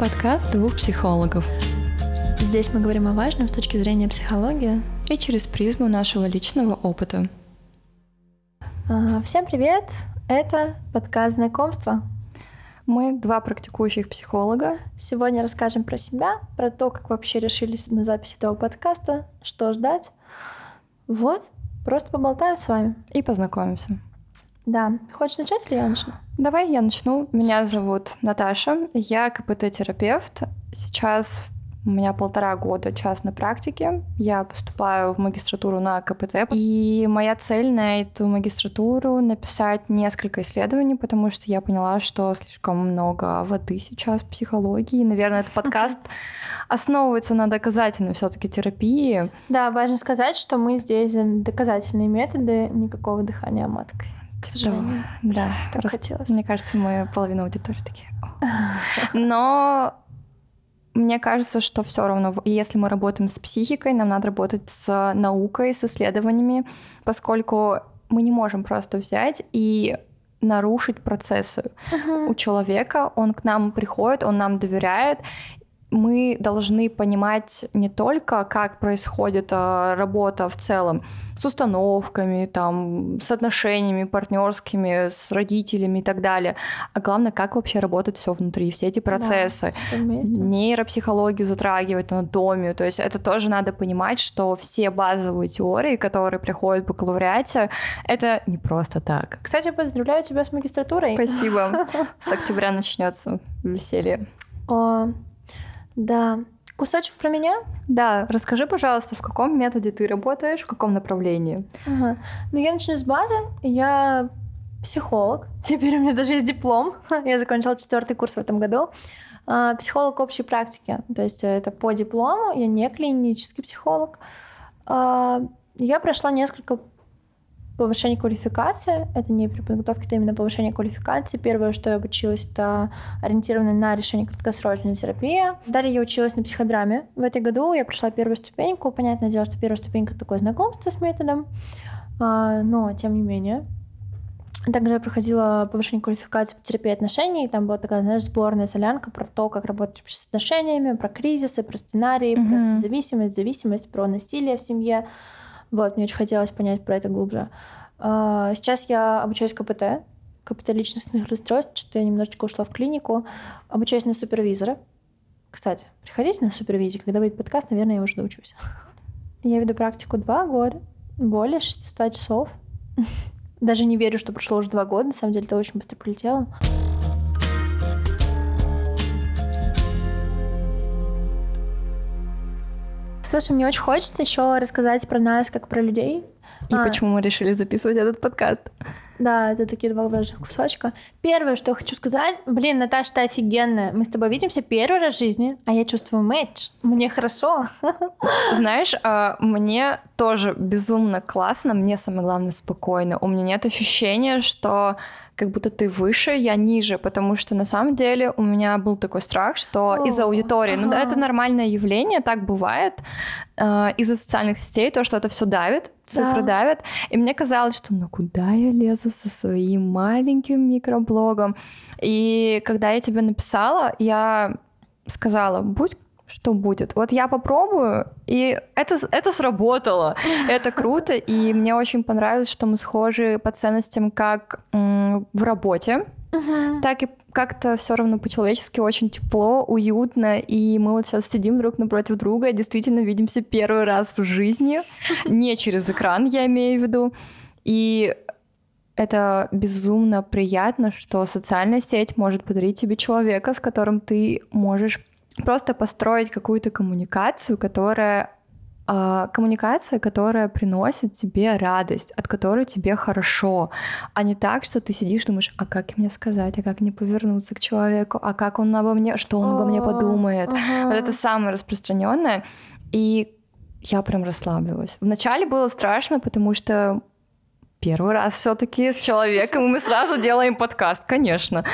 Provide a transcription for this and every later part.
Подкаст двух психологов. Здесь мы говорим о важном с точки зрения психологии. И через призму нашего личного опыта. А, Всем привет! Это подкаст знакомства. Мы два практикующих психолога. Сегодня расскажем про себя, про то, как вообще решились на запись этого подкаста, что ждать. Вот, просто поболтаем с вами. И познакомимся. Да, хочешь начать или я начну? Давай я начну. Меня зовут Наташа. Я КПТ-терапевт. Сейчас у меня полтора года частной практики. Я поступаю в магистратуру на КПТ. И моя цель на эту магистратуру написать несколько исследований, потому что я поняла, что слишком много воды сейчас в психологии. Наверное, этот подкаст основывается на доказательной все-таки терапии. Да, важно сказать, что мы здесь за доказательные методы, никакого дыхания маткой. К сожалению. Да, Так просто, хотелось. Мне кажется, мы половина аудитории такие. Но мне кажется, что все равно, если мы работаем с психикой, нам надо работать с наукой, с исследованиями, поскольку мы не можем просто взять и нарушить процессы у человека. Он к нам приходит, он нам доверяет. Мы должны понимать не только, как происходит а, работа в целом с установками, там, с отношениями партнерскими, с родителями и так далее, а главное, как вообще работает все внутри, все эти процессы Да, нейропсихологию затрагивать, анатомию. То есть это тоже надо понимать, что все базовые теории, которые приходят в бакалавриате, это не просто так. Кстати, поздравляю тебя с магистратурой. Спасибо. С октября начнется веселье. Да. Кусочек про меня? Да, расскажи, пожалуйста, в каком методе ты работаешь, в каком направлении? Ага. Ну, я начну с базы. Я психолог. Теперь у меня даже есть диплом. Я закончила четвертый курс в этом году. А, Психолог общей практики. То есть это по диплому. Я не клинический психолог. А, Я прошла несколько повышений квалификации. Это не при подготовке, это именно повышение квалификации. Первое, что я обучилась, это ориентировано на решение краткосрочной терапии. Далее я училась на психодраме. В этом году я прошла первую ступеньку. Понятное дело, что первая ступенька такое знакомство с методом. А, но тем не менее. Также я проходила повышение квалификации по терапии отношений. и Там была такая, знаешь, сборная солянка про то, как работать с отношениями, про кризисы, про сценарии, Мгм. про зависимость, зависимость, про насилие в семье. Вот, мне очень хотелось понять про это глубже. А, Сейчас я обучаюсь КПТ, КПТ личностных расстройств, что-то я немножечко ушла в клинику. Обучаюсь на супервизора. Кстати, приходите на супервизию, когда будет подкаст, наверное, я уже доучусь. Я веду практику два года, более 600 часов. Даже не верю, что прошло уже два года, на самом деле это очень быстро пролетело. Слушай, мне очень хочется еще рассказать про нас, как про людей. И А. почему мы решили записывать этот подкаст? Да, это такие два важных кусочка. Первое, что я хочу сказать, блин, Наташа, ты офигенная. Мы с тобой видимся первый раз в жизни, а я чувствую мэтч. Мне хорошо. Знаешь, а, мне тоже безумно классно, мне самое главное спокойно. У меня нет ощущения, что как будто ты выше, я ниже, потому что на самом деле у меня был такой страх, что из-за аудитории, ну да, ага. это нормальное явление, так бывает, э, из-за социальных сетей, то, что это все давит, цифры Да. давят, и мне казалось, что ну куда я лезу со своим маленьким микроблогом, и когда я тебе написала, я сказала, будь что будет. Вот я попробую, и это, это сработало. Это круто, и мне очень понравилось, что мы схожи по ценностям как м, в работе, так и как-то все равно по-человечески очень тепло, уютно, и мы вот сейчас сидим друг напротив друга, действительно видимся первый раз в жизни, не через экран, я имею в виду, и это безумно приятно, что социальная сеть может подарить тебе человека, с которым ты можешь просто построить какую-то коммуникацию, которая а, коммуникация, которая приносит тебе радость, от которой тебе хорошо, а не так, что ты сидишь думаешь, а как мне сказать, а как мне повернуться к человеку, а как он обо мне, что он обо мне О, подумает. ага. Вот это самое распространенное. И я прям расслабилась. Вначале было страшно, потому что первый раз все-таки с человеком, мы сразу делаем подкаст, конечно.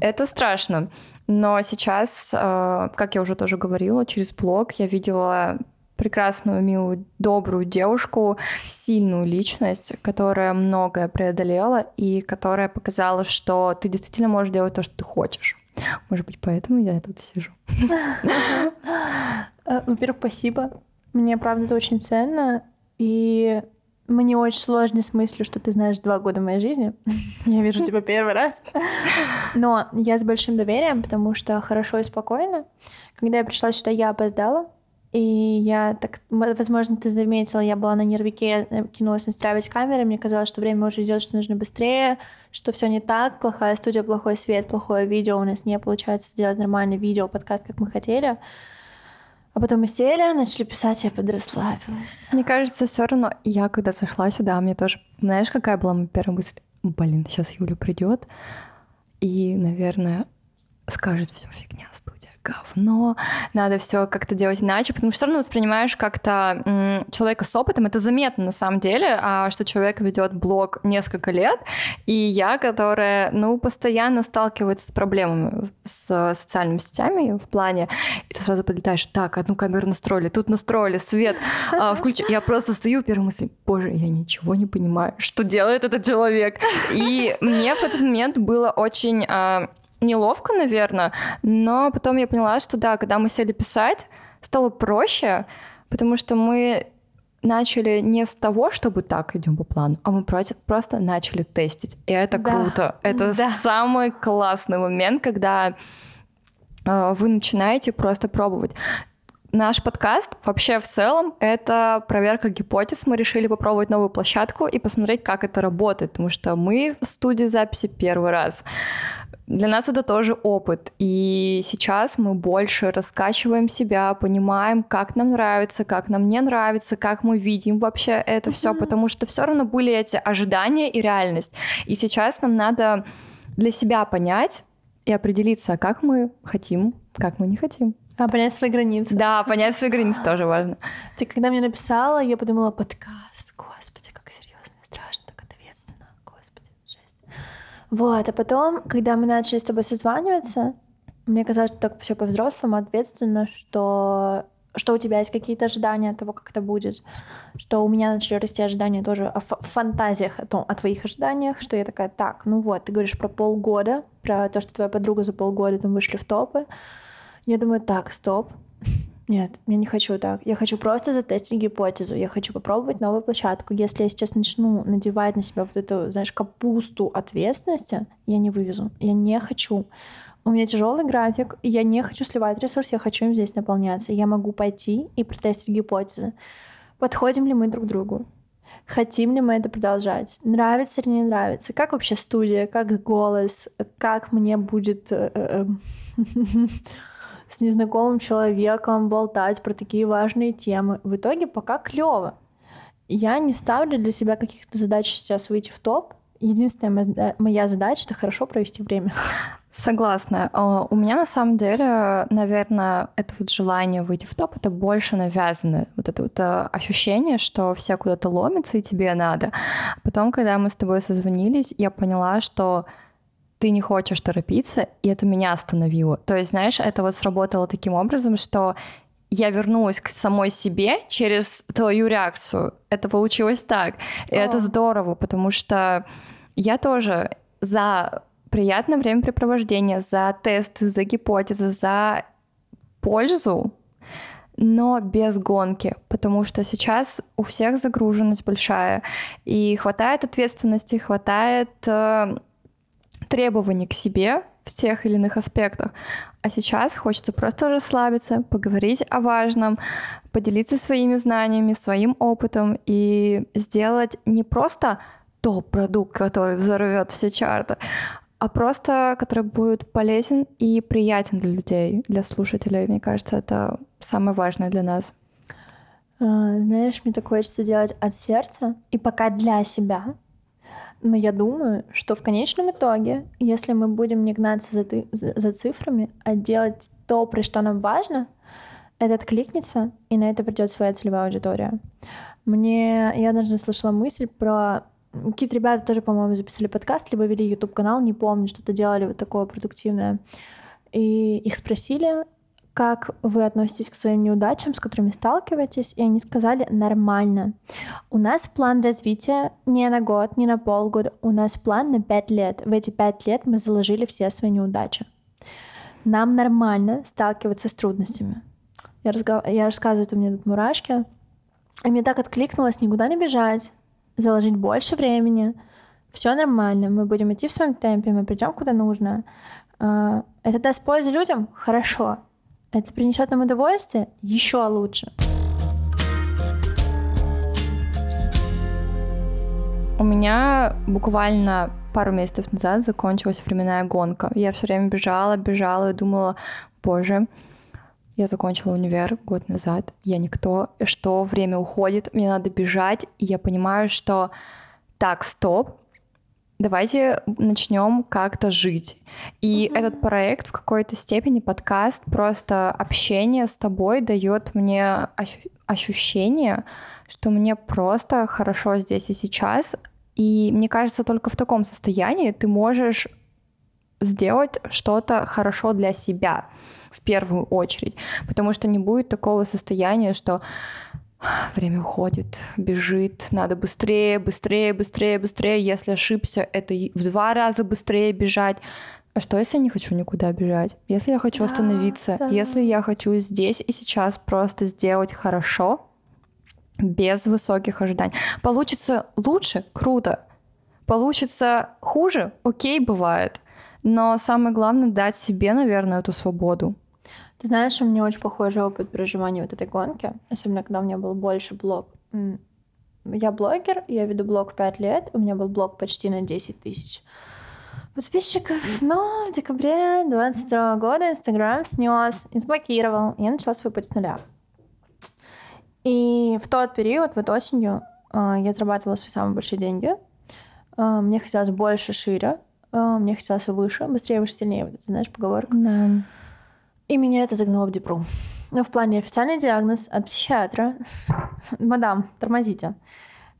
Это страшно. Но сейчас, э, как я уже тоже говорила, через блог я видела прекрасную, милую, добрую девушку, сильную личность, которая многое преодолела и которая показала, что ты действительно можешь делать то, что ты хочешь. Может быть, поэтому я тут сижу. Э, во-первых, спасибо. Мне, правда, это очень ценно. И мне очень сложно с мыслью, что ты знаешь два года моей жизни. Я вижу тебя первый раз. Но я с большим доверием, потому что хорошо и спокойно. Когда я пришла сюда, я опоздала. И я так, возможно, ты заметила, я была на нервике, э, кинулась настраивать камеры, мне казалось, что время уже идет, что нужно быстрее, что все не так, плохая студия, плохой свет, плохое видео, у нас не получается сделать нормальное видео, подкаст, как мы хотели. А потом мы сели, начали писать, я подрасслабилась. Мне кажется, все равно я, когда зашла сюда, мне тоже, знаешь, какая была моя первая мысль? Блин, сейчас Юля придет и, наверное, скажет все фигня говно, надо все как-то делать иначе, потому что все равно воспринимаешь как-то человека с опытом, это заметно на самом деле, а что человек ведет блог несколько лет, и я, которая, ну, постоянно сталкивается с проблемами с социальными сетями в плане, и ты сразу подлетаешь, так, одну камеру настроили, тут настроили, свет, а, включи, я просто стою, первая мысль, боже, я ничего не понимаю, что делает этот человек, и мне в этот момент было очень а, неловко, наверное, но потом я поняла, что да, когда мы сели писать, стало проще, потому что мы начали не с того, чтобы так идем по плану, а мы просто начали тестить. И это да. круто. Это да. самый классный момент, когда э, вы начинаете просто пробовать. Наш подкаст вообще в целом это проверка гипотез. Мы решили попробовать новую площадку и посмотреть, как это работает, потому что мы в студии записи первый раз. Для нас это тоже опыт. И сейчас мы больше раскачиваем себя, понимаем, как нам нравится, как нам не нравится, как мы видим вообще это все, потому что все равно были эти ожидания и реальность. И сейчас нам надо для себя понять и определиться, как мы хотим, как мы не хотим. А понять свои границы. Да, понять свои границы тоже важно. Ты когда мне написала, я подумала, подкаст Вот, а потом, когда мы начали с тобой созваниваться, мне казалось, что так все по-взрослому, ответственно, что что у тебя есть какие-то ожидания того, как это будет, что у меня начали расти ожидания тоже о фантазиях о, том, о твоих ожиданиях, что я такая, так, ну вот, ты говоришь про полгода, про то, что твоя подруга за полгода там вышли в топы. Я думаю, так, стоп, нет, я не хочу так. Я хочу просто затестить гипотезу. Я хочу попробовать новую площадку. Если я сейчас начну надевать на себя вот эту, знаешь, капусту ответственности, я не вывезу. Я не хочу. У меня тяжелый график, я не хочу сливать ресурс, я хочу им здесь наполняться. Я могу пойти и протестить гипотезы. Подходим ли мы друг к другу? Хотим ли мы это продолжать? Нравится или не нравится? Как вообще студия? Как голос? Как мне будет э, э, с незнакомым человеком болтать про такие важные темы. В итоге пока клево. Я не ставлю для себя каких-то задач сейчас выйти в топ. Единственная моя задача — это хорошо провести время. Согласна. А, у меня на самом деле, наверное, это вот желание выйти в топ, это больше навязано. Вот это вот а, ощущение, что все куда-то ломятся, и тебе надо. Потом, когда мы с тобой созвонились, я поняла, что ты не хочешь торопиться, и это меня остановило. То есть, знаешь, это вот сработало таким образом, что я вернулась к самой себе через твою реакцию. Это получилось так. И О. это здорово, потому что я тоже за приятное времяпрепровождение, за тесты, за гипотезы, за пользу, но без гонки, потому что сейчас у всех загруженность большая, и хватает ответственности, хватает э, требований к себе в тех или иных аспектах. А сейчас хочется просто расслабиться, поговорить о важном, поделиться своими знаниями, своим опытом и сделать не просто топ-продукт, который взорвет все чарты, а просто который будет полезен и приятен для людей, для слушателей. Мне кажется, это самое важное для нас. А, знаешь, мне так хочется делать от сердца и пока для себя, но я думаю, что в конечном итоге, если мы будем не гнаться за, ты, за, цифрами, а делать то, при что нам важно, это откликнется, и на это придет своя целевая аудитория. Мне, я даже слышала мысль про... Какие-то ребята тоже, по-моему, записали подкаст, либо вели YouTube-канал, не помню, что-то делали вот такое продуктивное. И их спросили, как вы относитесь к своим неудачам, с которыми сталкиваетесь, и они сказали нормально. У нас план развития не на год, не на полгода, у нас план на пять лет. В эти пять лет мы заложили все свои неудачи. нам нормально сталкиваться с трудностями. Я, разгов... я рассказываю, у меня тут мурашки. И мне так откликнулось никуда не бежать, заложить больше времени. Все нормально, мы будем идти в своем темпе, мы придем куда нужно. А, это даст пользу людям? Хорошо. Это принесет нам удовольствие? Еще лучше. У меня буквально пару месяцев назад закончилась временная гонка. Я все время бежала, бежала и думала, боже, я закончила универ год назад, я никто, что время уходит, мне надо бежать, и я понимаю, что так, стоп, давайте начнем как-то жить. И mm-hmm. этот проект в какой-то степени подкаст, просто общение с тобой дает мне ощу- ощущение, что мне просто хорошо здесь и сейчас. И мне кажется, только в таком состоянии ты можешь сделать что-то хорошо для себя в первую очередь, потому что не будет такого состояния, что время уходит, бежит, надо быстрее, быстрее, быстрее, быстрее. Если ошибся, это в два раза быстрее бежать. А что, если я не хочу никуда бежать? Если я хочу да, остановиться? Да. Если я хочу здесь и сейчас просто сделать хорошо, без высоких ожиданий. Получится лучше? Круто. Получится хуже? Окей, бывает. Но самое главное дать себе, наверное, эту свободу. Ты знаешь, у меня очень похожий опыт проживания вот этой гонки, особенно когда у меня был больше блог. Я блогер, я веду блог 5 лет, у меня был блог почти на 10 тысяч подписчиков, но в декабре 22 года Инстаграм снес и заблокировал, и я начала свой путь с нуля. И в тот период, вот осенью, а, я зарабатывала свои самые большие деньги. А, мне хотелось больше, шире. А, мне хотелось выше, быстрее, выше, сильнее. Вот это, знаешь, поговорка. Да. И меня это загнало в депру. Ну, в плане официальный диагноз от психиатра. Мадам, тормозите.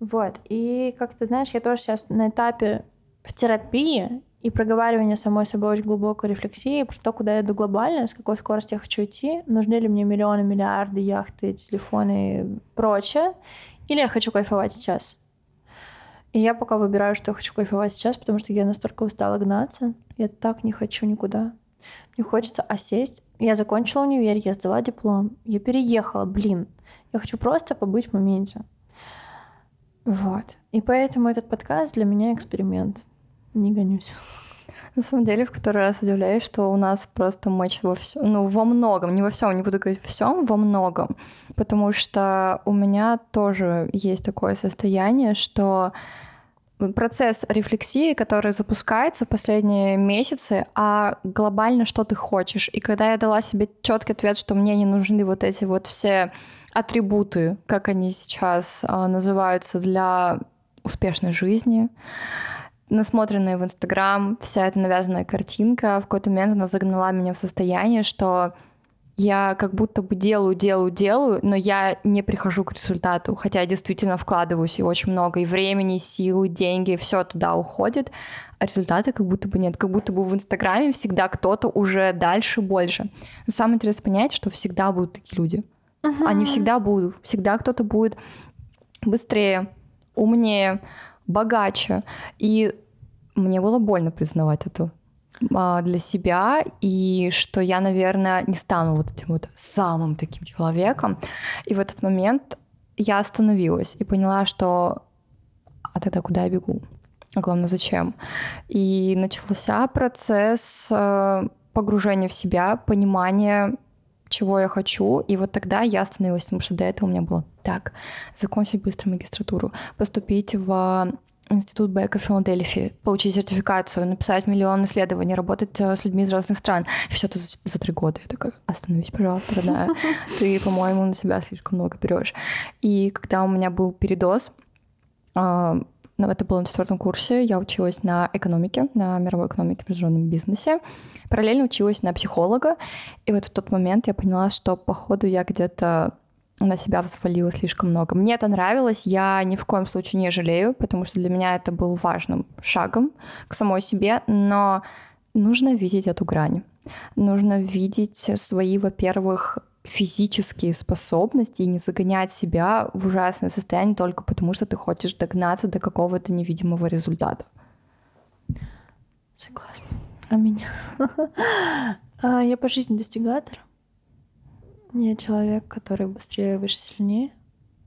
Вот. И, как ты знаешь, я тоже сейчас на этапе в терапии и проговаривания самой собой очень глубокой рефлексии про то, куда я иду глобально, с какой скоростью я хочу идти, нужны ли мне миллионы, миллиарды, яхты, телефоны и прочее, или я хочу кайфовать сейчас. И я пока выбираю, что я хочу кайфовать сейчас, потому что я настолько устала гнаться, я так не хочу никуда. Мне хочется осесть. Я закончила универ, я сдала диплом, я переехала, блин. Я хочу просто побыть в моменте. Вот. И поэтому этот подкаст для меня эксперимент. Не гонюсь. На самом деле, в который раз удивляюсь, что у нас просто матч во всем, ну, во многом, не во всем, не буду говорить всем, во многом. Потому что у меня тоже есть такое состояние, что процесс рефлексии, который запускается в последние месяцы, а глобально что ты хочешь. И когда я дала себе четкий ответ, что мне не нужны вот эти вот все атрибуты, как они сейчас а, называются, для успешной жизни, насмотренные в Инстаграм, вся эта навязанная картинка, в какой-то момент она загнала меня в состояние, что я как будто бы делаю, делаю, делаю, но я не прихожу к результату, хотя я действительно вкладываюсь и очень много, и времени, и силы, деньги, все туда уходит, а результата как будто бы нет, как будто бы в Инстаграме всегда кто-то уже дальше, больше. Но самое интересное понять, что всегда будут такие люди. Uh-huh. Они всегда будут, всегда кто-то будет быстрее, умнее, богаче. И мне было больно признавать это для себя, и что я, наверное, не стану вот этим вот самым таким человеком. И в этот момент я остановилась и поняла, что а тогда куда я бегу? А главное, зачем? И начался процесс э, погружения в себя, понимания, чего я хочу. И вот тогда я остановилась, потому что до этого у меня было так, закончить быстро магистратуру, поступить в Институт Бека Филадельфии, получить сертификацию, написать миллион исследований, работать э, с людьми из разных стран. Все это за, за три года. Я такая, остановись, пожалуйста, родная. Ты, по-моему, на себя слишком много берешь. И когда у меня был передоз, а, ну, это было на четвертом курсе, я училась на экономике, на мировой экономике, международном бизнесе. Параллельно училась на психолога. И вот в тот момент я поняла, что, походу, я где-то на себя взвалила слишком много. Мне это нравилось, я ни в коем случае не жалею, потому что для меня это был важным шагом к самой себе, но нужно видеть эту грань. Нужно видеть свои, во-первых, физические способности и не загонять себя в ужасное состояние только потому, что ты хочешь догнаться до какого-то невидимого результата. Согласна. А меня? А, я по жизни достигатор. Я человек, который быстрее, выше, сильнее.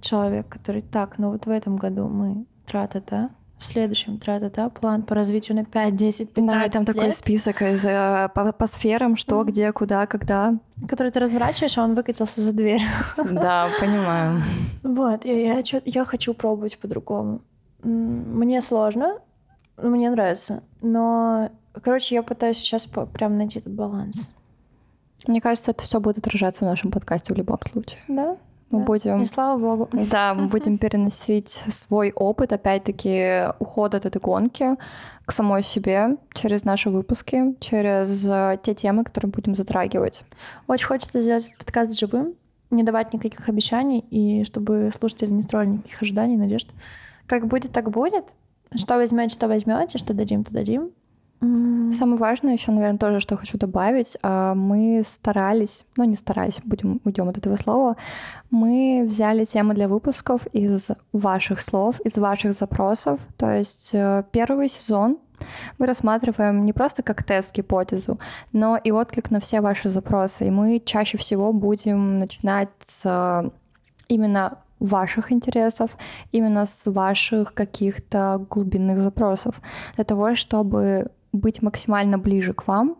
Человек, который так, ну вот в этом году мы тра-та-та, в следующем тра-та-та, план по развитию на 5, 10, 15 Да, и там лет, такой список из, э, по, по сферам, что, Мгм. где, куда, когда. который ты разворачиваешь, а он выкатился за дверь. Да, понимаю. Вот, и я, чё- я хочу пробовать по-другому. Мне сложно, но мне нравится. Но, короче, я пытаюсь сейчас по- прям найти этот баланс. Мне кажется, это все будет отражаться в нашем подкасте в любом случае. Да? Мы Да. будем И слава богу. Да, мы будем переносить свой опыт, опять-таки, уход от этой гонки к самой себе через наши выпуски, через э, те темы, которые будем затрагивать. Очень хочется сделать этот подкаст живым, не давать никаких обещаний, и чтобы слушатели не строили никаких ожиданий, надежд. Как будет, так будет. Что возьмете, что возьмете, что дадим, то дадим. Самое важное еще, наверное, тоже, что хочу добавить, а, мы старались, ну не старались, будем уйдем от этого слова, мы взяли темы для выпусков из ваших слов, из ваших запросов. То есть э, первый сезон мы рассматриваем не просто как тест гипотезу, но и отклик на все ваши запросы. И мы чаще всего будем начинать с именно ваших интересов, именно с ваших каких-то глубинных запросов, для того, чтобы быть максимально ближе к вам.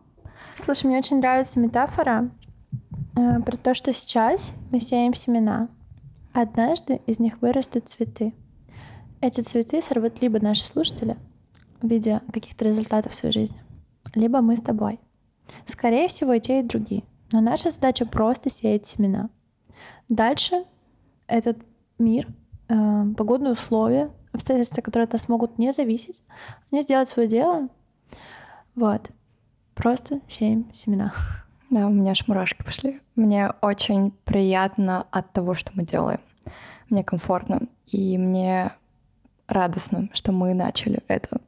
Слушай, мне очень нравится метафора э, про то, что сейчас мы сеем семена. Однажды из них вырастут цветы. Эти цветы сорвут либо наши слушатели в виде каких-то результатов в своей жизни, либо мы с тобой. Скорее всего, и те, и другие. Но наша задача просто сеять семена. Дальше этот мир, э, погодные условия, обстоятельства, которые от нас могут не зависеть, они сделают свое дело. Вот. Просто сеем семена. Да, у меня аж мурашки пошли. Мне очень приятно от того, что мы делаем. Мне комфортно. И мне радостно, что мы начали это.